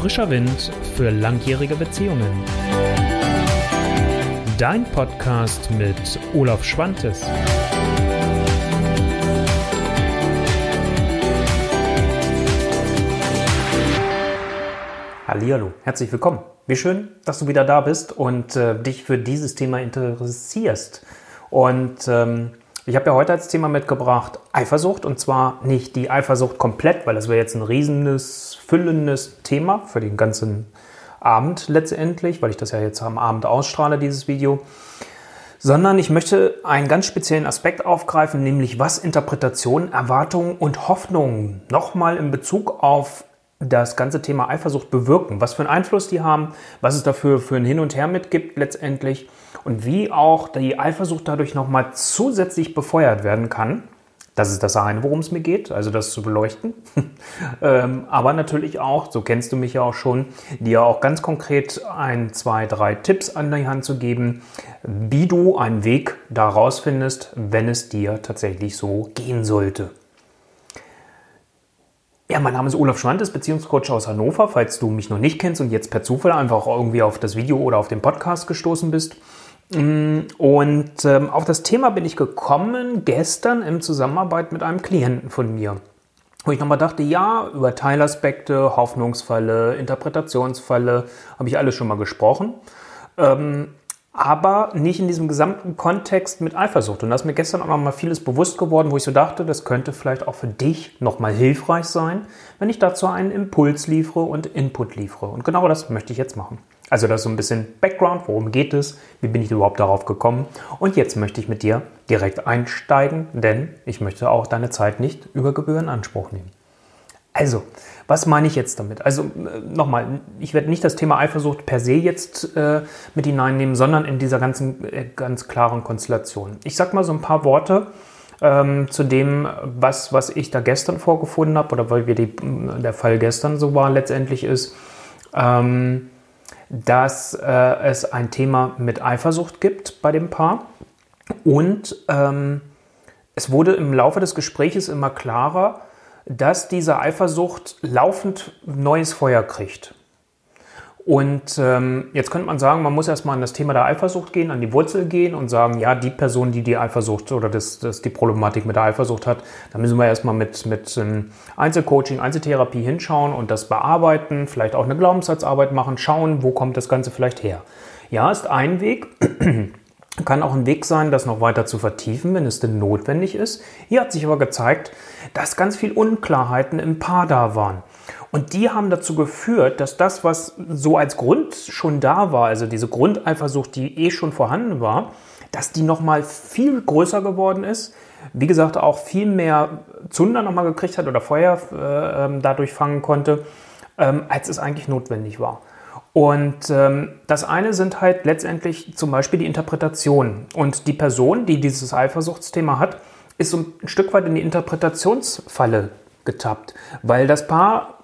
Frischer Wind für langjährige Beziehungen. Dein Podcast mit Olaf Schwantes. Hallihallo, herzlich willkommen. Wie schön, dass du wieder da bist und äh, dich für dieses Thema interessierst. Und ähm, ich habe ja heute als Thema mitgebracht Eifersucht und zwar nicht die Eifersucht komplett, weil das wäre jetzt ein riesendes, füllendes Thema für den ganzen Abend letztendlich, weil ich das ja jetzt am Abend ausstrahle, dieses Video, sondern ich möchte einen ganz speziellen Aspekt aufgreifen, nämlich was Interpretationen, Erwartungen und Hoffnungen nochmal in Bezug auf das ganze Thema Eifersucht bewirken, was für einen Einfluss die haben, was es dafür für ein Hin und Her mitgibt letztendlich und wie auch die Eifersucht dadurch nochmal zusätzlich befeuert werden kann. Das ist das eine, worum es mir geht, also das zu beleuchten. ähm, aber natürlich auch, so kennst du mich ja auch schon, dir auch ganz konkret ein, zwei, drei Tipps an die Hand zu geben, wie du einen Weg daraus findest, wenn es dir tatsächlich so gehen sollte. Ja, mein Name ist Olaf Schwantes, Beziehungscoach aus Hannover. Falls du mich noch nicht kennst und jetzt per Zufall einfach irgendwie auf das Video oder auf den Podcast gestoßen bist. Mm, und ähm, auf das Thema bin ich gekommen gestern in Zusammenarbeit mit einem Klienten von mir. Wo ich nochmal dachte, ja, über Teilaspekte, Hoffnungsfalle, Interpretationsfalle habe ich alles schon mal gesprochen. Ähm, aber nicht in diesem gesamten Kontext mit Eifersucht. Und da ist mir gestern auch noch mal vieles bewusst geworden, wo ich so dachte, das könnte vielleicht auch für dich noch mal hilfreich sein, wenn ich dazu einen Impuls liefere und Input liefere. Und genau das möchte ich jetzt machen. Also das ist so ein bisschen Background, worum geht es, wie bin ich überhaupt darauf gekommen. Und jetzt möchte ich mit dir direkt einsteigen, denn ich möchte auch deine Zeit nicht über Gebühren in Anspruch nehmen. Also, was meine ich jetzt damit? Also äh, nochmal, ich werde nicht das Thema Eifersucht per se jetzt äh, mit hineinnehmen, sondern in dieser ganzen äh, ganz klaren Konstellation. Ich sage mal so ein paar Worte ähm, zu dem, was, was ich da gestern vorgefunden habe oder weil wir die, der Fall gestern so war letztendlich ist, ähm, dass äh, es ein Thema mit Eifersucht gibt bei dem Paar und ähm, es wurde im Laufe des Gespräches immer klarer, dass diese Eifersucht laufend neues Feuer kriegt. Und ähm, jetzt könnte man sagen, man muss erstmal an das Thema der Eifersucht gehen, an die Wurzel gehen und sagen, ja, die Person, die die Eifersucht oder das, das die Problematik mit der Eifersucht hat, da müssen wir erstmal mit, mit ähm, Einzelcoaching, Einzeltherapie hinschauen und das bearbeiten, vielleicht auch eine Glaubenssatzarbeit machen, schauen, wo kommt das Ganze vielleicht her. Ja, ist ein Weg. Kann auch ein Weg sein, das noch weiter zu vertiefen, wenn es denn notwendig ist. Hier hat sich aber gezeigt, dass ganz viel Unklarheiten im Paar da waren. Und die haben dazu geführt, dass das, was so als Grund schon da war, also diese Grundeifersucht, die eh schon vorhanden war, dass die nochmal viel größer geworden ist. Wie gesagt, auch viel mehr Zunder nochmal gekriegt hat oder Feuer äh, ähm, dadurch fangen konnte, ähm, als es eigentlich notwendig war. Und ähm, das eine sind halt letztendlich zum Beispiel die Interpretation. Und die Person, die dieses Eifersuchtsthema hat, ist so ein Stück weit in die Interpretationsfalle getappt, weil das Paar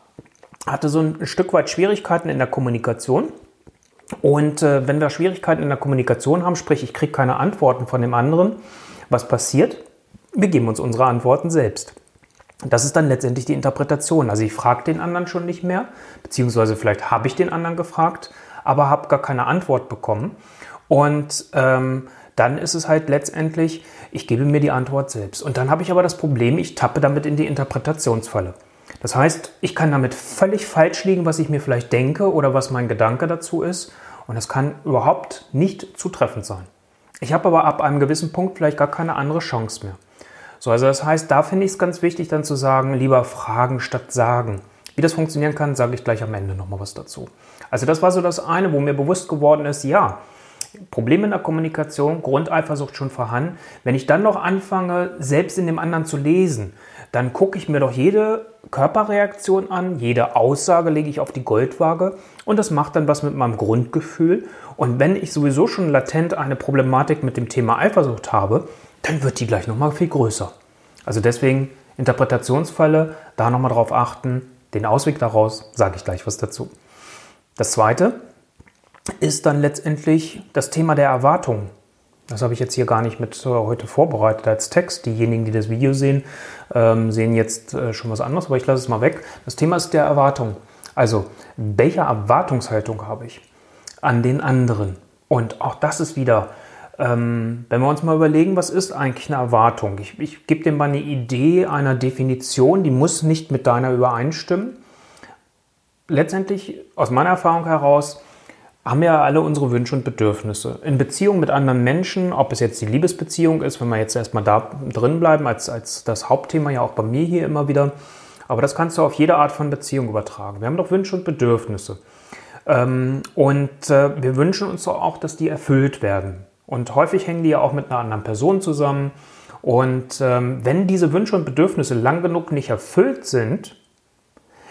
hatte so ein Stück weit Schwierigkeiten in der Kommunikation. Und äh, wenn wir Schwierigkeiten in der Kommunikation haben, sprich ich kriege keine Antworten von dem anderen, was passiert? Wir geben uns unsere Antworten selbst. Das ist dann letztendlich die Interpretation. Also ich frage den anderen schon nicht mehr, beziehungsweise vielleicht habe ich den anderen gefragt, aber habe gar keine Antwort bekommen. Und ähm, dann ist es halt letztendlich, ich gebe mir die Antwort selbst. Und dann habe ich aber das Problem, ich tappe damit in die Interpretationsfalle. Das heißt, ich kann damit völlig falsch liegen, was ich mir vielleicht denke oder was mein Gedanke dazu ist. Und das kann überhaupt nicht zutreffend sein. Ich habe aber ab einem gewissen Punkt vielleicht gar keine andere Chance mehr. So, also das heißt, da finde ich es ganz wichtig, dann zu sagen, lieber fragen statt sagen. Wie das funktionieren kann, sage ich gleich am Ende nochmal was dazu. Also das war so das eine, wo mir bewusst geworden ist, ja, Probleme in der Kommunikation, Grundeifersucht schon vorhanden. Wenn ich dann noch anfange, selbst in dem anderen zu lesen, dann gucke ich mir doch jede Körperreaktion an, jede Aussage lege ich auf die Goldwaage und das macht dann was mit meinem Grundgefühl. Und wenn ich sowieso schon latent eine Problematik mit dem Thema Eifersucht habe, dann wird die gleich nochmal viel größer. Also deswegen Interpretationsfalle, da nochmal drauf achten, den Ausweg daraus, sage ich gleich was dazu. Das zweite, ist dann letztendlich das Thema der Erwartung. Das habe ich jetzt hier gar nicht mit äh, heute vorbereitet als Text. Diejenigen, die das Video sehen, ähm, sehen jetzt äh, schon was anderes, aber ich lasse es mal weg. Das Thema ist der Erwartung. Also, welche Erwartungshaltung habe ich an den anderen? Und auch das ist wieder, ähm, wenn wir uns mal überlegen, was ist eigentlich eine Erwartung? Ich, ich gebe dir mal eine Idee einer Definition, die muss nicht mit deiner übereinstimmen. Letztendlich, aus meiner Erfahrung heraus, haben wir alle unsere Wünsche und Bedürfnisse. In Beziehung mit anderen Menschen, ob es jetzt die Liebesbeziehung ist, wenn wir jetzt erstmal da drin bleiben, als, als das Hauptthema ja auch bei mir hier immer wieder. Aber das kannst du auf jede Art von Beziehung übertragen. Wir haben doch Wünsche und Bedürfnisse. Ähm, und äh, wir wünschen uns auch, dass die erfüllt werden. Und häufig hängen die ja auch mit einer anderen Person zusammen. Und ähm, wenn diese Wünsche und Bedürfnisse lang genug nicht erfüllt sind,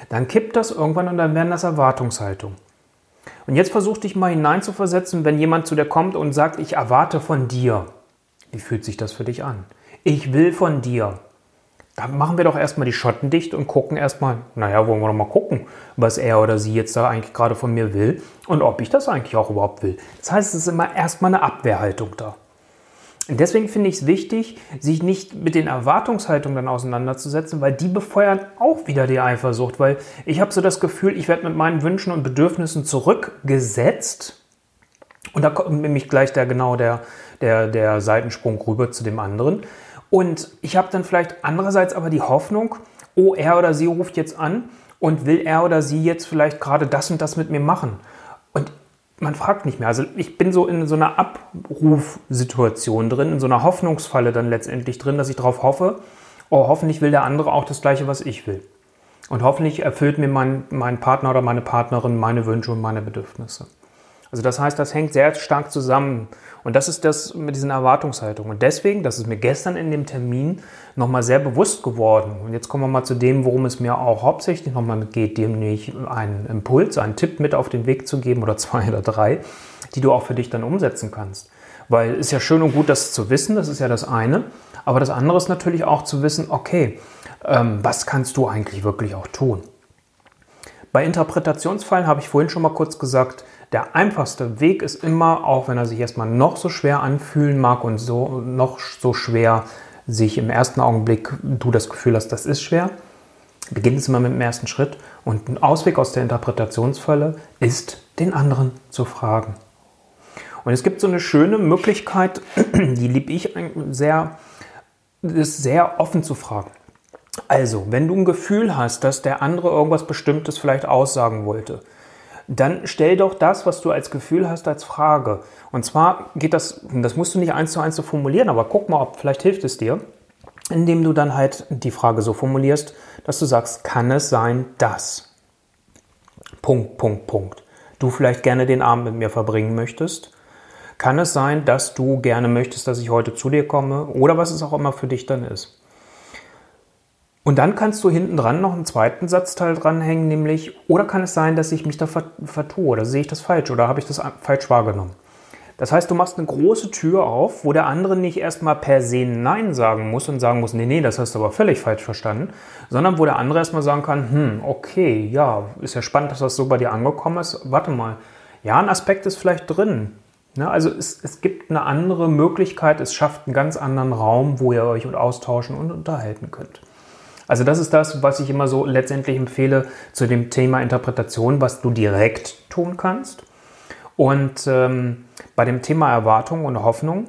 dann kippt das irgendwann und dann werden das Erwartungshaltungen. Und jetzt versuch dich mal hineinzuversetzen, wenn jemand zu dir kommt und sagt, ich erwarte von dir. Wie fühlt sich das für dich an? Ich will von dir. Dann machen wir doch erstmal die Schotten dicht und gucken erstmal, naja, wollen wir doch mal gucken, was er oder sie jetzt da eigentlich gerade von mir will und ob ich das eigentlich auch überhaupt will. Das heißt, es ist immer erstmal eine Abwehrhaltung da. Deswegen finde ich es wichtig, sich nicht mit den Erwartungshaltungen dann auseinanderzusetzen, weil die befeuern auch wieder die Eifersucht, weil ich habe so das Gefühl, ich werde mit meinen Wünschen und Bedürfnissen zurückgesetzt und da kommt nämlich gleich der genau der, der, der Seitensprung rüber zu dem anderen. Und ich habe dann vielleicht andererseits aber die Hoffnung, oh, er oder sie ruft jetzt an und will er oder sie jetzt vielleicht gerade das und das mit mir machen. Man fragt nicht mehr. Also ich bin so in so einer Abrufsituation drin, in so einer Hoffnungsfalle dann letztendlich drin, dass ich darauf hoffe, oh, hoffentlich will der andere auch das Gleiche, was ich will. Und hoffentlich erfüllt mir mein, mein Partner oder meine Partnerin meine Wünsche und meine Bedürfnisse. Also das heißt, das hängt sehr stark zusammen. Und das ist das mit diesen Erwartungshaltungen. Und deswegen, das ist mir gestern in dem Termin nochmal sehr bewusst geworden. Und jetzt kommen wir mal zu dem, worum es mir auch hauptsächlich nochmal geht, dem nämlich einen Impuls, einen Tipp mit auf den Weg zu geben oder zwei oder drei, die du auch für dich dann umsetzen kannst. Weil es ist ja schön und gut, das zu wissen, das ist ja das eine. Aber das andere ist natürlich auch zu wissen, okay, ähm, was kannst du eigentlich wirklich auch tun? Bei Interpretationsfallen habe ich vorhin schon mal kurz gesagt, der einfachste Weg ist immer, auch wenn er sich erstmal noch so schwer anfühlen mag und so noch so schwer sich im ersten Augenblick du das Gefühl hast, das ist schwer, beginnt es immer mit dem ersten Schritt und ein Ausweg aus der Interpretationsfalle ist, den anderen zu fragen. Und es gibt so eine schöne Möglichkeit, die liebe ich sehr, ist sehr offen zu fragen. Also, wenn du ein Gefühl hast, dass der andere irgendwas Bestimmtes vielleicht aussagen wollte, dann stell doch das, was du als Gefühl hast, als Frage. Und zwar geht das, das musst du nicht eins zu eins so formulieren, aber guck mal, ob vielleicht hilft es dir, indem du dann halt die Frage so formulierst, dass du sagst, kann es sein, dass Punkt, Punkt, Punkt. Du vielleicht gerne den Abend mit mir verbringen möchtest. Kann es sein, dass du gerne möchtest, dass ich heute zu dir komme oder was es auch immer für dich dann ist. Und dann kannst du hinten dran noch einen zweiten Satzteil dranhängen, nämlich, oder kann es sein, dass ich mich da vertue, oder sehe ich das falsch, oder habe ich das falsch wahrgenommen? Das heißt, du machst eine große Tür auf, wo der andere nicht erstmal per se Nein sagen muss und sagen muss, nee, nee, das hast du aber völlig falsch verstanden, sondern wo der andere erstmal sagen kann, hm, okay, ja, ist ja spannend, dass das so bei dir angekommen ist. Warte mal, ja, ein Aspekt ist vielleicht drin. Ja, also es, es gibt eine andere Möglichkeit, es schafft einen ganz anderen Raum, wo ihr euch austauschen und unterhalten könnt. Also das ist das, was ich immer so letztendlich empfehle zu dem Thema Interpretation, was du direkt tun kannst. Und ähm, bei dem Thema Erwartung und Hoffnung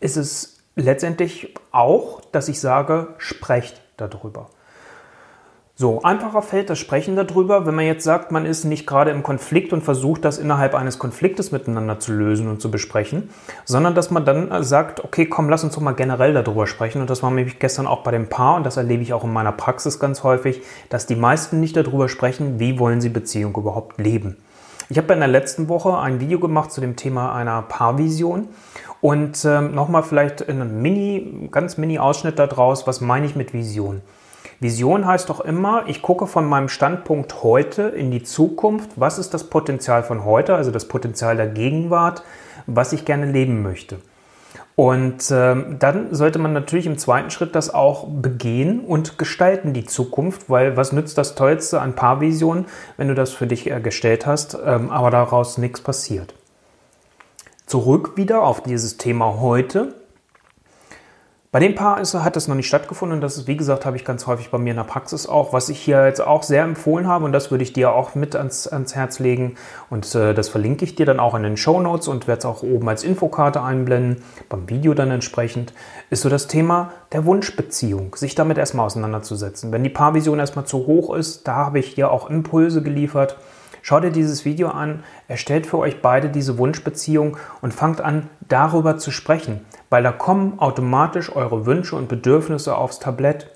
ist es letztendlich auch, dass ich sage, sprecht darüber. So, einfacher fällt das Sprechen darüber, wenn man jetzt sagt, man ist nicht gerade im Konflikt und versucht, das innerhalb eines Konfliktes miteinander zu lösen und zu besprechen, sondern dass man dann sagt, okay, komm, lass uns doch mal generell darüber sprechen. Und das war nämlich gestern auch bei dem Paar, und das erlebe ich auch in meiner Praxis ganz häufig, dass die meisten nicht darüber sprechen, wie wollen sie Beziehung überhaupt leben. Ich habe in der letzten Woche ein Video gemacht zu dem Thema einer Paarvision und ähm, nochmal vielleicht in einem Mini, ganz Mini-Ausschnitt daraus, was meine ich mit Vision. Vision heißt doch immer, ich gucke von meinem Standpunkt heute in die Zukunft. Was ist das Potenzial von heute, also das Potenzial der Gegenwart, was ich gerne leben möchte? Und ähm, dann sollte man natürlich im zweiten Schritt das auch begehen und gestalten, die Zukunft, weil was nützt das Tollste an Paarvision, wenn du das für dich äh, gestellt hast, ähm, aber daraus nichts passiert. Zurück wieder auf dieses Thema heute Bei dem Paar ist, hat das noch nicht stattgefunden und das ist, wie gesagt, habe ich ganz häufig bei mir in der Praxis auch, was ich hier jetzt auch sehr empfohlen habe und das würde ich dir auch mit ans, ans Herz legen und äh, das verlinke ich dir dann auch in den Show Notes und werde es auch oben als Infokarte einblenden, beim Video dann entsprechend, ist so das Thema der Wunschbeziehung, sich damit erstmal auseinanderzusetzen. Wenn die Paarvision erstmal zu hoch ist, da habe ich dir auch Impulse geliefert, Schaut dir dieses Video an, erstellt für euch beide diese Wunschbeziehung und fangt an, darüber zu sprechen, weil da kommen automatisch eure Wünsche und Bedürfnisse aufs Tablett.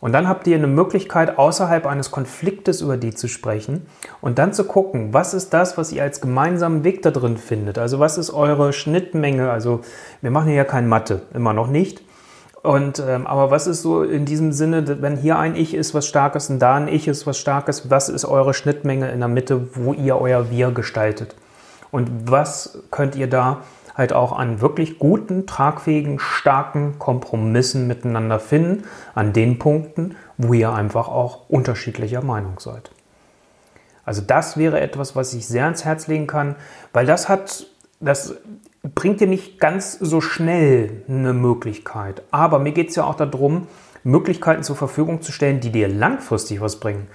Und dann habt ihr eine Möglichkeit, außerhalb eines Konfliktes über die zu sprechen und dann zu gucken, was ist das, was ihr als gemeinsamen Weg da drin findet. Also was ist eure Schnittmenge? Also wir machen hier ja kein Mathe, immer noch nicht. Und, ähm, aber was ist so in diesem Sinne, wenn hier ein Ich ist, was Starkes und da ein Ich ist, was Starkes, was ist eure Schnittmenge in der Mitte, wo ihr euer Wir gestaltet? Und was könnt ihr da halt auch an wirklich guten, tragfähigen, starken Kompromissen miteinander finden, an den Punkten, wo ihr einfach auch unterschiedlicher Meinung seid? Also das wäre etwas, was ich sehr ans Herz legen kann, weil das hat, das bringt dir nicht ganz so schnell eine Möglichkeit. Aber mir geht es ja auch darum, Möglichkeiten zur Verfügung zu stellen, die dir langfristig was bringen.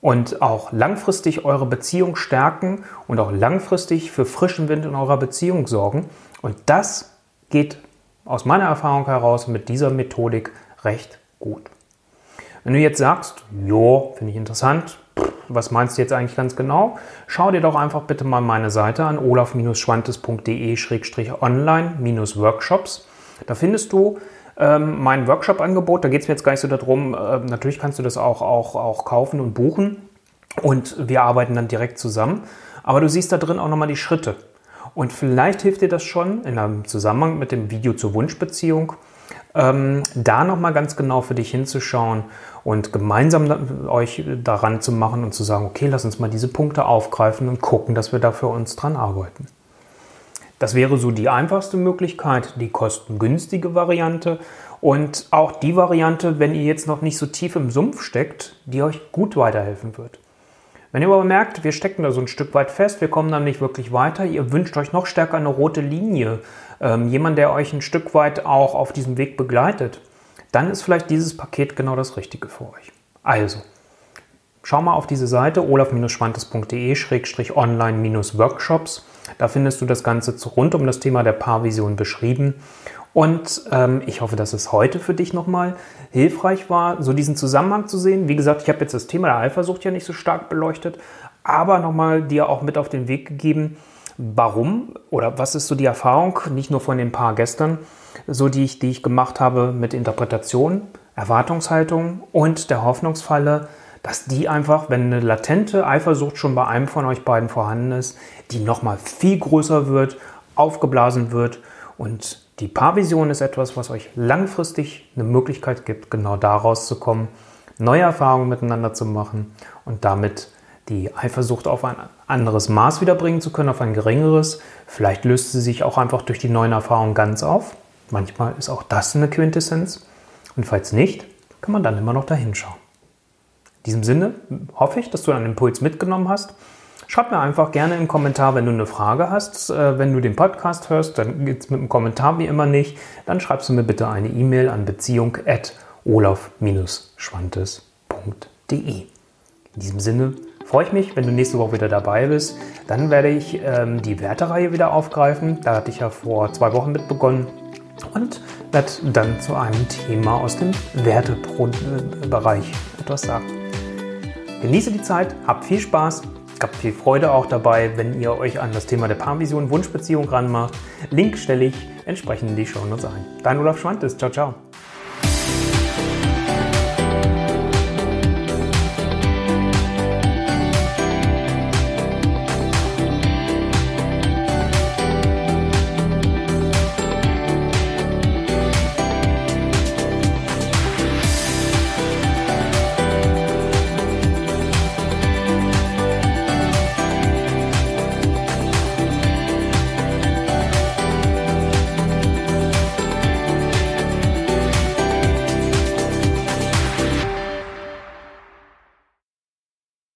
Und auch langfristig eure Beziehung stärken und auch langfristig für frischen Wind in eurer Beziehung sorgen. Und das geht aus meiner Erfahrung heraus mit dieser Methodik recht gut. Wenn du jetzt sagst, jo, finde ich interessant, was meinst du jetzt eigentlich ganz genau? Schau dir doch einfach bitte mal meine Seite an, olaf-schwantes.de-online-workshops. Da findest du ähm, mein Workshop-Angebot. Da geht es mir jetzt gar nicht so darum, äh, natürlich kannst du das auch, auch, auch kaufen und buchen und wir arbeiten dann direkt zusammen. Aber du siehst da drin auch nochmal die Schritte. Und vielleicht hilft dir das schon in einem Zusammenhang mit dem Video zur Wunschbeziehung, ähm, da nochmal ganz genau für dich hinzuschauen und gemeinsam euch daran zu machen und zu sagen, okay, lass uns mal diese Punkte aufgreifen und gucken, dass wir da für uns dran arbeiten. Das wäre so die einfachste Möglichkeit, die kostengünstige Variante und auch die Variante, wenn ihr jetzt noch nicht so tief im Sumpf steckt, die euch gut weiterhelfen wird. Wenn ihr aber merkt, wir stecken da so ein Stück weit fest, wir kommen dann nicht wirklich weiter, ihr wünscht euch noch stärker eine rote Linie, ähm, jemand, der euch ein Stück weit auch auf diesem Weg begleitet, dann ist vielleicht dieses Paket genau das Richtige für euch. Also, schau mal auf diese Seite olaf-schwantes.de-online-workshops. Da findest du das Ganze rund um das Thema der Paarvision beschrieben. Und ähm, ich hoffe, dass es heute für dich nochmal hilfreich war, so diesen Zusammenhang zu sehen. Wie gesagt, ich habe jetzt das Thema der Eifersucht ja nicht so stark beleuchtet, aber nochmal dir auch mit auf den Weg gegeben, warum oder was ist so die Erfahrung, nicht nur von dem Paar gestern, so die ich, die ich gemacht habe mit Interpretation, Erwartungshaltung und der Hoffnungsfalle, dass die einfach, wenn eine latente Eifersucht schon bei einem von euch beiden vorhanden ist, die nochmal viel größer wird, aufgeblasen wird und die Paarvision ist etwas, was euch langfristig eine Möglichkeit gibt, genau daraus zu kommen, neue Erfahrungen miteinander zu machen und damit die Eifersucht auf ein anderes Maß wiederbringen zu können, auf ein geringeres. Vielleicht löst sie sich auch einfach durch die neuen Erfahrungen ganz auf. Manchmal ist auch das eine Quintessenz. Und falls nicht, kann man dann immer noch dahin schauen. In diesem Sinne hoffe ich, dass du einen Impuls mitgenommen hast. Schreib mir einfach gerne einen Kommentar, wenn du eine Frage hast. Äh, wenn du den Podcast hörst, dann geht es mit einem Kommentar wie immer nicht. Dann schreibst du mir bitte eine E-Mail an beziehung.olaf-schwantes.de. In diesem Sinne freue ich mich, wenn du nächste Woche wieder dabei bist. Dann werde ich ähm, die Wertereihe wieder aufgreifen. Da hatte ich ja vor zwei Wochen mit begonnen. Und werde dann zu einem Thema aus dem Wertebereich etwas sagen. Genieße die Zeit, habt viel Spaß, habt viel Freude auch dabei, wenn ihr euch an das Thema der Paarvision Wunschbeziehung ranmacht. Link stelle ich entsprechend in die Show Notes ein. Dein Olaf Schwantes. Ciao, ciao.